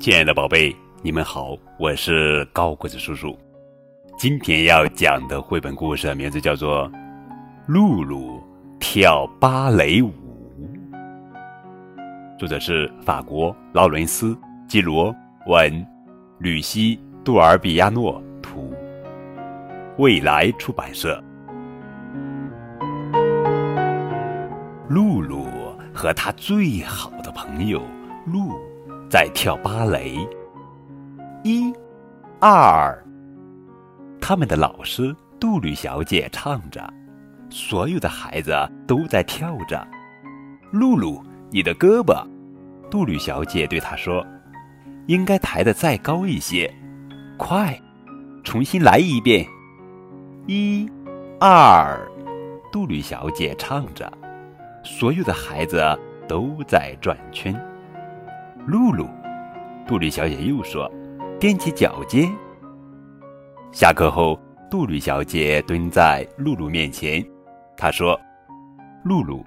亲爱的宝贝，你们好，我是高个子叔叔。今天要讲的绘本故事名字叫做《露露跳芭蕾舞》，作者是法国劳伦斯·基罗文，吕西·杜尔比亚诺图，未来出版社。露露和她最好的朋友露在跳芭蕾。一、二，他们的老师杜吕小姐唱着，所有的孩子都在跳着。露露，你的胳膊，杜吕小姐对她说：“应该抬得再高一些。”快，重新来一遍。一、二，杜吕小姐唱着。所有的孩子都在转圈。露露，杜丽小姐又说：“踮起脚尖。”下课后，杜丽小姐蹲在露露面前，她说：“露露，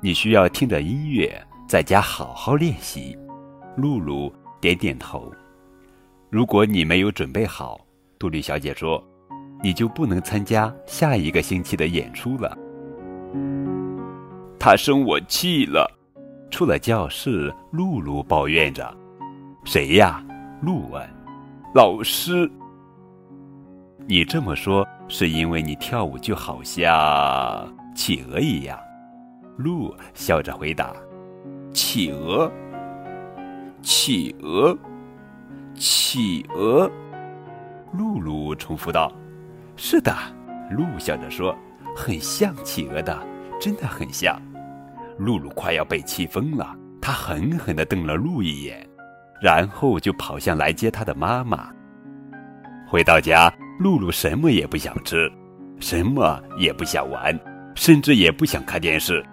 你需要听着音乐，在家好好练习。”露露点点头。如果你没有准备好，杜丽小姐说：“你就不能参加下一个星期的演出了。”他生我气了，出了教室，露露抱怨着：“谁呀？”露问。“老师。”你这么说是因为你跳舞就好像企鹅一样。鹿笑着回答：“企鹅，企鹅，企鹅。”露露重复道：“是的。”鹿笑着说：“很像企鹅的，真的很像。”露露快要被气疯了，她狠狠地瞪了鹿一眼，然后就跑向来接她的妈妈。回到家，露露什么也不想吃，什么也不想玩，甚至也不想看电视。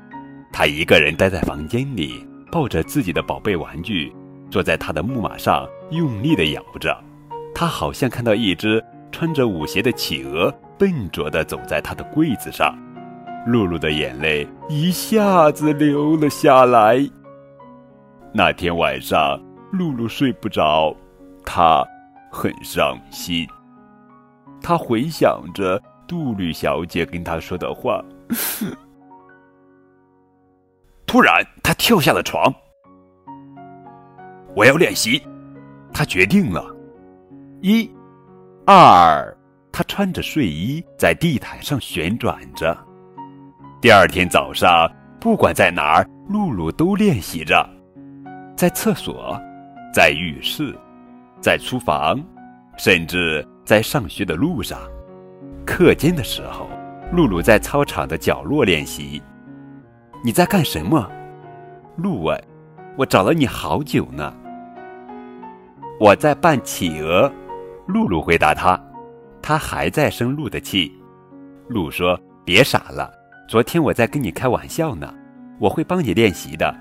她一个人待在房间里，抱着自己的宝贝玩具，坐在她的木马上，用力地摇着。她好像看到一只穿着舞鞋的企鹅，笨拙地走在她的柜子上。露露的眼泪一下子流了下来。那天晚上，露露睡不着，她很伤心。她回想着杜吕小姐跟她说的话。突然，她跳下了床。我要练习，她决定了。一、二，她穿着睡衣在地毯上旋转着。第二天早上，不管在哪儿，露露都练习着，在厕所，在浴室，在厨房，甚至在上学的路上。课间的时候，露露在操场的角落练习。你在干什么？露问。我找了你好久呢。我在扮企鹅。露露回答他。他还在生露的气。露说：“别傻了。”昨天我在跟你开玩笑呢，我会帮你练习的，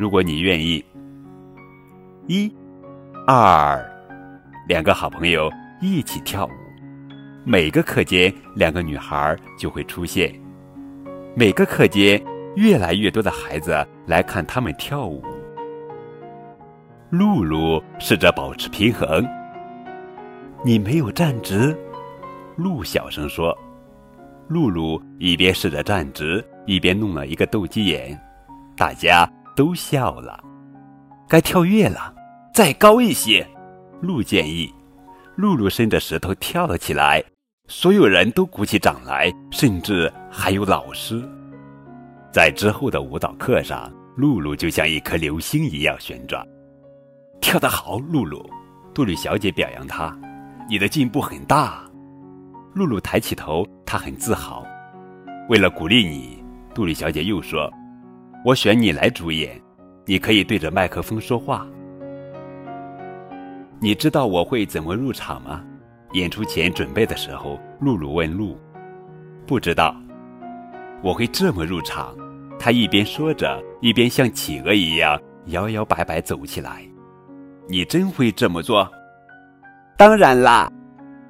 如果你愿意。一、二，两个好朋友一起跳舞。每个课间，两个女孩就会出现。每个课间，越来越多的孩子来看他们跳舞。露露试着保持平衡。你没有站直，露小声说。露露一边试着站直，一边弄了一个斗鸡眼，大家都笑了。该跳跃了，再高一些，露建议。露露伸着石头跳了起来，所有人都鼓起掌来，甚至还有老师。在之后的舞蹈课上，露露就像一颗流星一样旋转，跳得好，露露。杜丽小姐表扬她，你的进步很大。露露抬起头，他很自豪。为了鼓励你，杜丽小姐又说：“我选你来主演，你可以对着麦克风说话。”你知道我会怎么入场吗？演出前准备的时候，露露问露：“不知道。”我会这么入场。他一边说着，一边像企鹅一样摇摇摆摆走起来。你真会这么做？当然啦。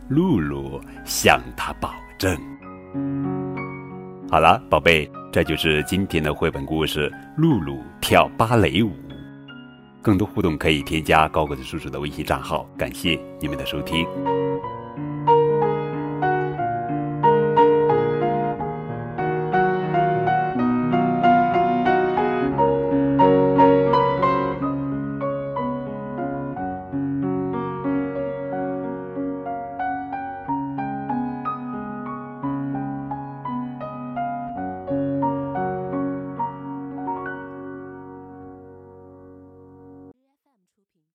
露露向他保正。好了，宝贝，这就是今天的绘本故事《露露跳芭蕾舞》。更多互动可以添加高个子叔叔的微信账号。感谢你们的收听。